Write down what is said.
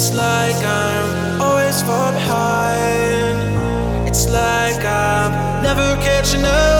It's like I'm always far behind. It's like I'm never catching up.